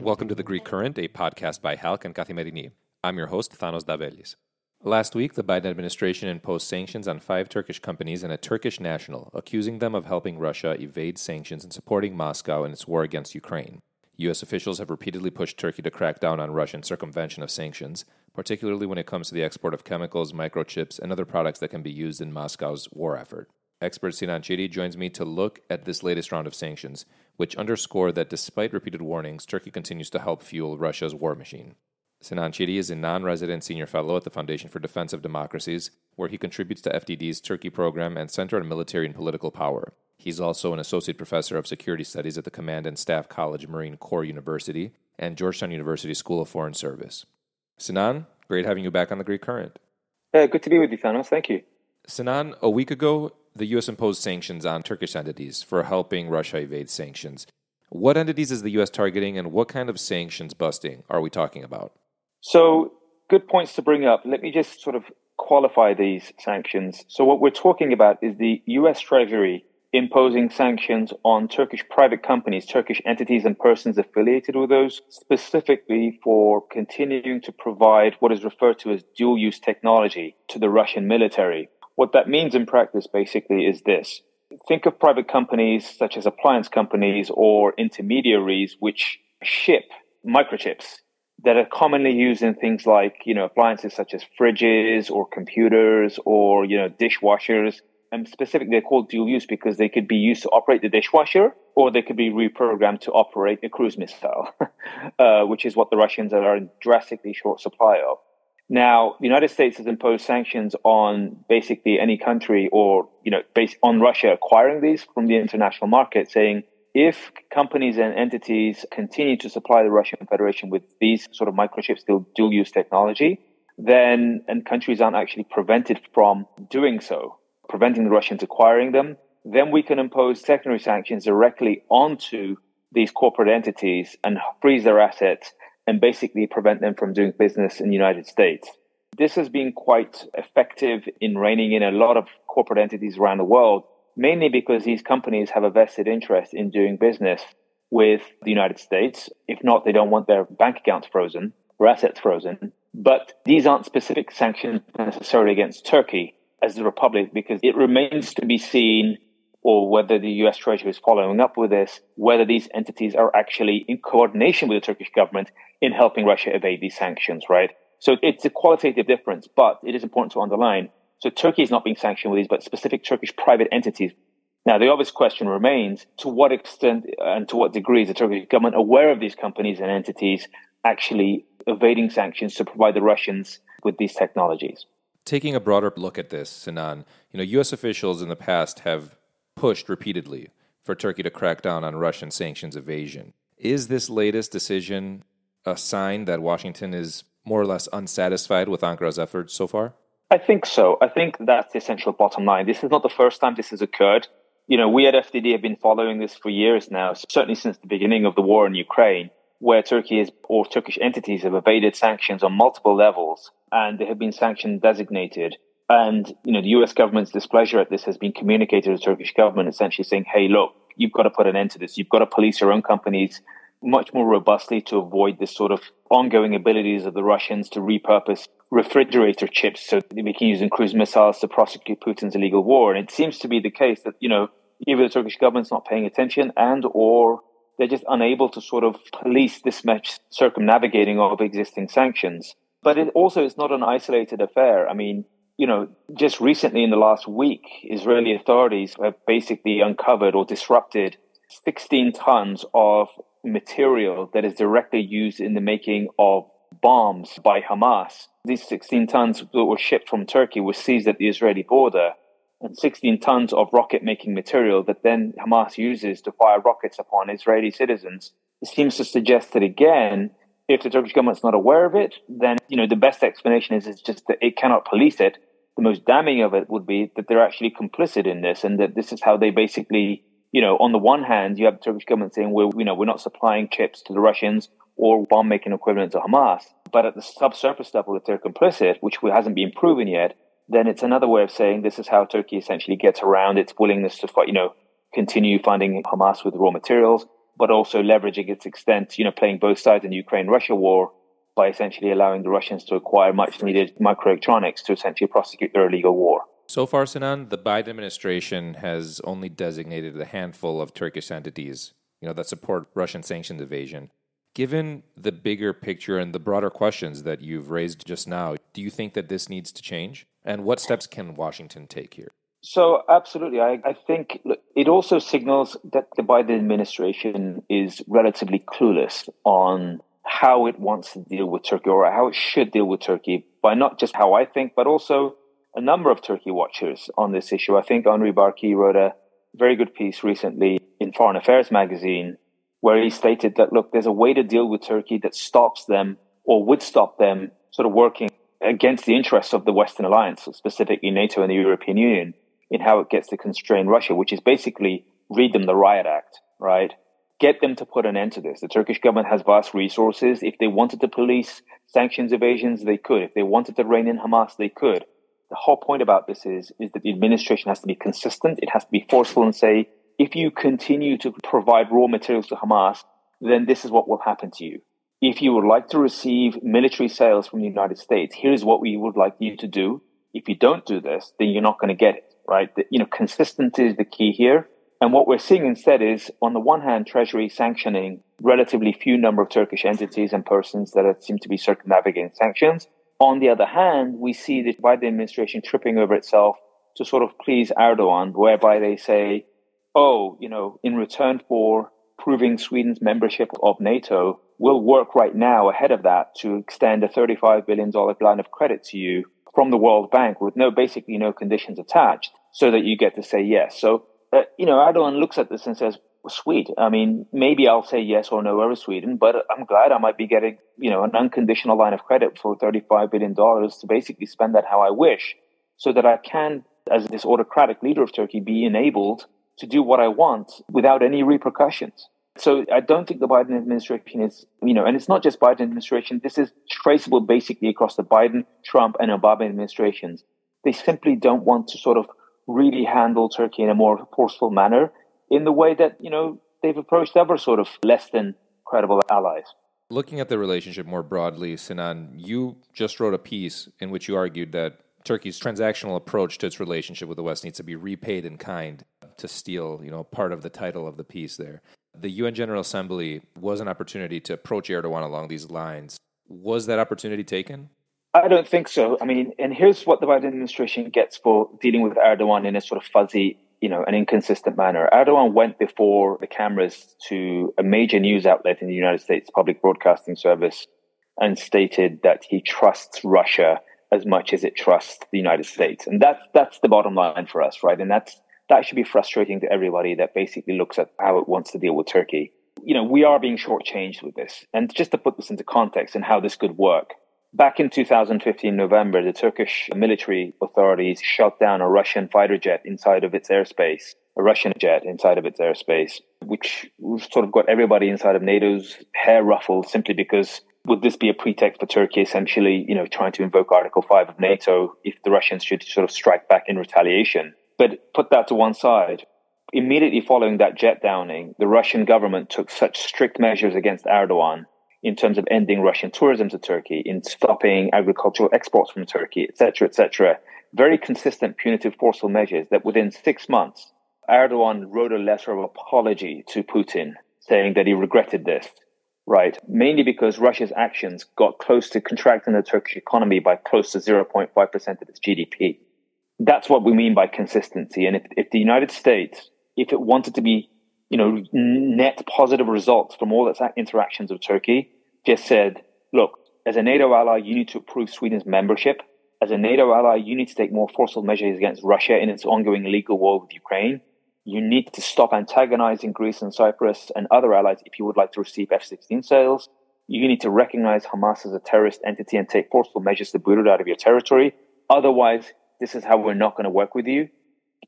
Welcome to The Greek Current, a podcast by Halk and Kathimerini. I'm your host, Thanos Davelis. Last week, the Biden administration imposed sanctions on five Turkish companies and a Turkish national, accusing them of helping Russia evade sanctions and supporting Moscow in its war against Ukraine. U.S. officials have repeatedly pushed Turkey to crack down on Russian circumvention of sanctions, particularly when it comes to the export of chemicals, microchips, and other products that can be used in Moscow's war effort. Expert Sinan Ciddi joins me to look at this latest round of sanctions, which underscore that despite repeated warnings, Turkey continues to help fuel Russia's war machine. Sinan Ciddi is a non resident senior fellow at the Foundation for Defense of Democracies, where he contributes to FDD's Turkey program and Center on Military and Political Power. He's also an associate professor of security studies at the Command and Staff College Marine Corps University and Georgetown University School of Foreign Service. Sinan, great having you back on the Greek Current. Uh, good to be with you, Thanos. Thank you. Sinan, a week ago, the U.S. imposed sanctions on Turkish entities for helping Russia evade sanctions. What entities is the U.S. targeting, and what kind of sanctions busting are we talking about? So, good points to bring up. Let me just sort of qualify these sanctions. So, what we're talking about is the U.S. Treasury imposing sanctions on Turkish private companies, Turkish entities, and persons affiliated with those, specifically for continuing to provide what is referred to as dual use technology to the Russian military. What that means in practice basically is this. Think of private companies such as appliance companies or intermediaries which ship microchips that are commonly used in things like, you know, appliances such as fridges or computers or, you know, dishwashers. And specifically, they're called dual use because they could be used to operate the dishwasher or they could be reprogrammed to operate a cruise missile, uh, which is what the Russians are in drastically short supply of. Now, the United States has imposed sanctions on basically any country or, you know, based on Russia acquiring these from the international market, saying if companies and entities continue to supply the Russian Federation with these sort of microchips, dual use technology, then, and countries aren't actually prevented from doing so, preventing the Russians acquiring them, then we can impose secondary sanctions directly onto these corporate entities and freeze their assets and basically prevent them from doing business in the United States. This has been quite effective in reining in a lot of corporate entities around the world, mainly because these companies have a vested interest in doing business with the United States. If not, they don't want their bank accounts frozen or assets frozen. But these aren't specific sanctions necessarily against Turkey as the Republic because it remains to be seen or whether the US Treasury is following up with this, whether these entities are actually in coordination with the Turkish government in helping Russia evade these sanctions, right? So it's a qualitative difference, but it is important to underline. So Turkey is not being sanctioned with these, but specific Turkish private entities. Now, the obvious question remains to what extent and to what degree is the Turkish government aware of these companies and entities actually evading sanctions to provide the Russians with these technologies? Taking a broader look at this, Sinan, you know, U.S. officials in the past have pushed repeatedly for Turkey to crack down on Russian sanctions evasion. Is this latest decision a sign that Washington is more or less unsatisfied with Ankara's efforts so far? I think so. I think that's the essential bottom line. This is not the first time this has occurred. You know, we at FDD have been following this for years now, certainly since the beginning of the war in Ukraine, where Turkey is, or Turkish entities have evaded sanctions on multiple levels, and they have been sanction designated and, you know, the US government's displeasure at this has been communicated to the Turkish government, essentially saying, hey, look, you've got to put an end to this. You've got to police your own companies much more robustly to avoid this sort of ongoing abilities of the Russians to repurpose refrigerator chips so they can use in cruise missiles to prosecute Putin's illegal war. And it seems to be the case that, you know, either the Turkish government's not paying attention and or they're just unable to sort of police this much circumnavigating of existing sanctions. But it also is not an isolated affair. I mean, you know, just recently in the last week, Israeli authorities have basically uncovered or disrupted 16 tons of material that is directly used in the making of bombs by Hamas. These 16 tons that were shipped from Turkey were seized at the Israeli border, and 16 tons of rocket making material that then Hamas uses to fire rockets upon Israeli citizens. It seems to suggest that again, if the Turkish government's not aware of it, then you know the best explanation is it's just that it cannot police it the most damning of it would be that they're actually complicit in this and that this is how they basically, you know, on the one hand, you have the Turkish government saying, we're, you know, we're not supplying chips to the Russians or bomb making equivalent to Hamas. But at the subsurface level, if they're complicit, which hasn't been proven yet, then it's another way of saying this is how Turkey essentially gets around its willingness to fight, you know, continue funding Hamas with raw materials, but also leveraging its extent, you know, playing both sides in the Ukraine Russia war by essentially allowing the Russians to acquire much needed microelectronics to essentially prosecute their illegal war. So far, Sinan, the Biden administration has only designated a handful of Turkish entities, you know, that support Russian sanctions evasion. Given the bigger picture and the broader questions that you've raised just now, do you think that this needs to change? And what steps can Washington take here? So, absolutely. I, I think it also signals that the Biden administration is relatively clueless on how it wants to deal with Turkey or how it should deal with Turkey by not just how I think, but also a number of Turkey watchers on this issue. I think Henri Barkey wrote a very good piece recently in Foreign Affairs magazine where he stated that, look, there's a way to deal with Turkey that stops them or would stop them sort of working against the interests of the Western alliance, specifically NATO and the European Union, in how it gets to constrain Russia, which is basically read them the riot act, right? Get them to put an end to this. The Turkish government has vast resources. If they wanted to police sanctions evasions, they could. If they wanted to rein in Hamas, they could. The whole point about this is, is that the administration has to be consistent. It has to be forceful and say, if you continue to provide raw materials to Hamas, then this is what will happen to you. If you would like to receive military sales from the United States, here's what we would like you to do. If you don't do this, then you're not going to get it, right? The, you know, consistency is the key here. And what we're seeing instead is, on the one hand, Treasury sanctioning relatively few number of Turkish entities and persons that seem to be circumnavigating sanctions. On the other hand, we see the Biden administration tripping over itself to sort of please Erdogan, whereby they say, oh, you know, in return for proving Sweden's membership of NATO, we'll work right now ahead of that to extend a $35 billion line of credit to you from the World Bank with no, basically no conditions attached so that you get to say yes. So, uh, you know, Erdogan looks at this and says, sweet. I mean, maybe I'll say yes or no over Sweden, but I'm glad I might be getting, you know, an unconditional line of credit for $35 billion to basically spend that how I wish so that I can, as this autocratic leader of Turkey, be enabled to do what I want without any repercussions. So I don't think the Biden administration is, you know, and it's not just Biden administration. This is traceable basically across the Biden, Trump, and Obama administrations. They simply don't want to sort of really handle Turkey in a more forceful manner in the way that, you know, they've approached other sort of less than credible allies. Looking at the relationship more broadly, Sinan, you just wrote a piece in which you argued that Turkey's transactional approach to its relationship with the West needs to be repaid in kind to steal, you know, part of the title of the piece there. The UN General Assembly was an opportunity to approach Erdogan along these lines. Was that opportunity taken? I don't think so. I mean, and here's what the Biden administration gets for dealing with Erdogan in a sort of fuzzy, you know, an inconsistent manner. Erdogan went before the cameras to a major news outlet in the United States public broadcasting service and stated that he trusts Russia as much as it trusts the United States. And that's that's the bottom line for us, right? And that's that should be frustrating to everybody that basically looks at how it wants to deal with Turkey. You know, we are being shortchanged with this. And just to put this into context and how this could work, back in 2015 November, the Turkish military authorities shot down a Russian fighter jet inside of its airspace, a Russian jet inside of its airspace, which sort of got everybody inside of NATO's hair ruffled simply because would this be a pretext for Turkey essentially, you know, trying to invoke Article 5 of NATO if the Russians should sort of strike back in retaliation? But put that to one side. Immediately following that jet downing, the Russian government took such strict measures against Erdogan in terms of ending Russian tourism to Turkey, in stopping agricultural exports from Turkey, etc., etc. Very consistent punitive forceful measures that within six months, Erdogan wrote a letter of apology to Putin saying that he regretted this, right? Mainly because Russia's actions got close to contracting the Turkish economy by close to 0.5% of its GDP that's what we mean by consistency. And if, if the United States, if it wanted to be, you know, net positive results from all its interactions with Turkey, just said, look, as a NATO ally, you need to approve Sweden's membership. As a NATO ally, you need to take more forceful measures against Russia in its ongoing legal war with Ukraine. You need to stop antagonizing Greece and Cyprus and other allies if you would like to receive F 16 sales. You need to recognize Hamas as a terrorist entity and take forceful measures to boot it out of your territory. Otherwise, this is how we're not going to work with you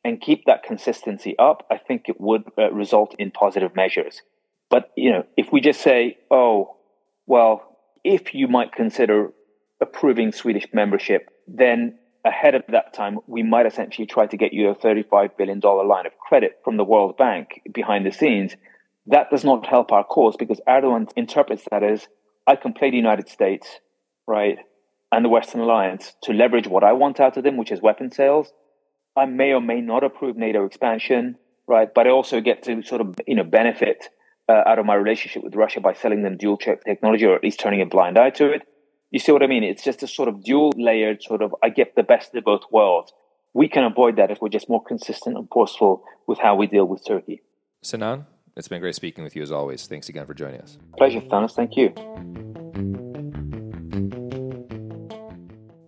and keep that consistency up, I think it would uh, result in positive measures. But, you know, if we just say, oh, well, if you might consider approving Swedish membership, then ahead of that time, we might essentially try to get you a $35 billion line of credit from the World Bank behind the scenes. That does not help our cause because Erdogan interprets that as I can play the United States, right, and the Western Alliance to leverage what I want out of them, which is weapon sales. I may or may not approve NATO expansion, right, but I also get to sort of, you know, benefit uh, out of my relationship with Russia by selling them dual check technology or at least turning a blind eye to it. You see what I mean? It's just a sort of dual layered sort of, I get the best of both worlds. We can avoid that if we're just more consistent and forceful with how we deal with Turkey. Sinan, it's been great speaking with you as always. Thanks again for joining us. Pleasure, Thanos. Thank you.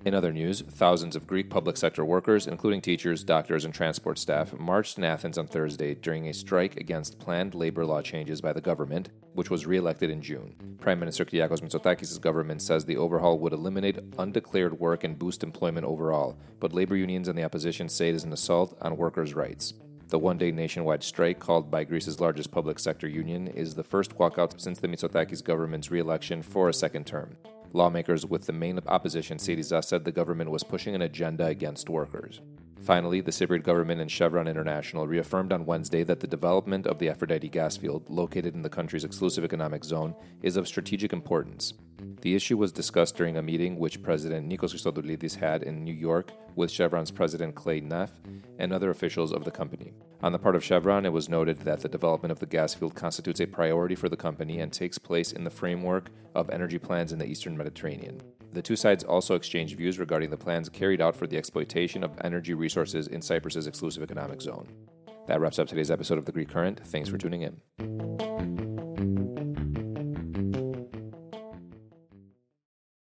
In other news, thousands of Greek public sector workers, including teachers, doctors, and transport staff, marched in Athens on Thursday during a strike against planned labor law changes by the government, which was re-elected in June. Prime Minister Kyriakos Mitsotakis' government says the overhaul would eliminate undeclared work and boost employment overall, but labor unions and the opposition say it is an assault on workers' rights. The one day nationwide strike, called by Greece's largest public sector union, is the first walkout since the Mitsotakis government's re election for a second term. Lawmakers with the main opposition, Syriza, said the government was pushing an agenda against workers. Finally, the Cypriot government and Chevron International reaffirmed on Wednesday that the development of the Aphrodite gas field, located in the country's exclusive economic zone, is of strategic importance. The issue was discussed during a meeting which President Nikos Christodoulidis had in New York with Chevron's president Clay Neff and other officials of the company. On the part of Chevron, it was noted that the development of the gas field constitutes a priority for the company and takes place in the framework of energy plans in the eastern Mediterranean. The two sides also exchanged views regarding the plans carried out for the exploitation of energy resources in Cyprus's exclusive economic zone. That wraps up today's episode of The Greek Current. Thanks for tuning in.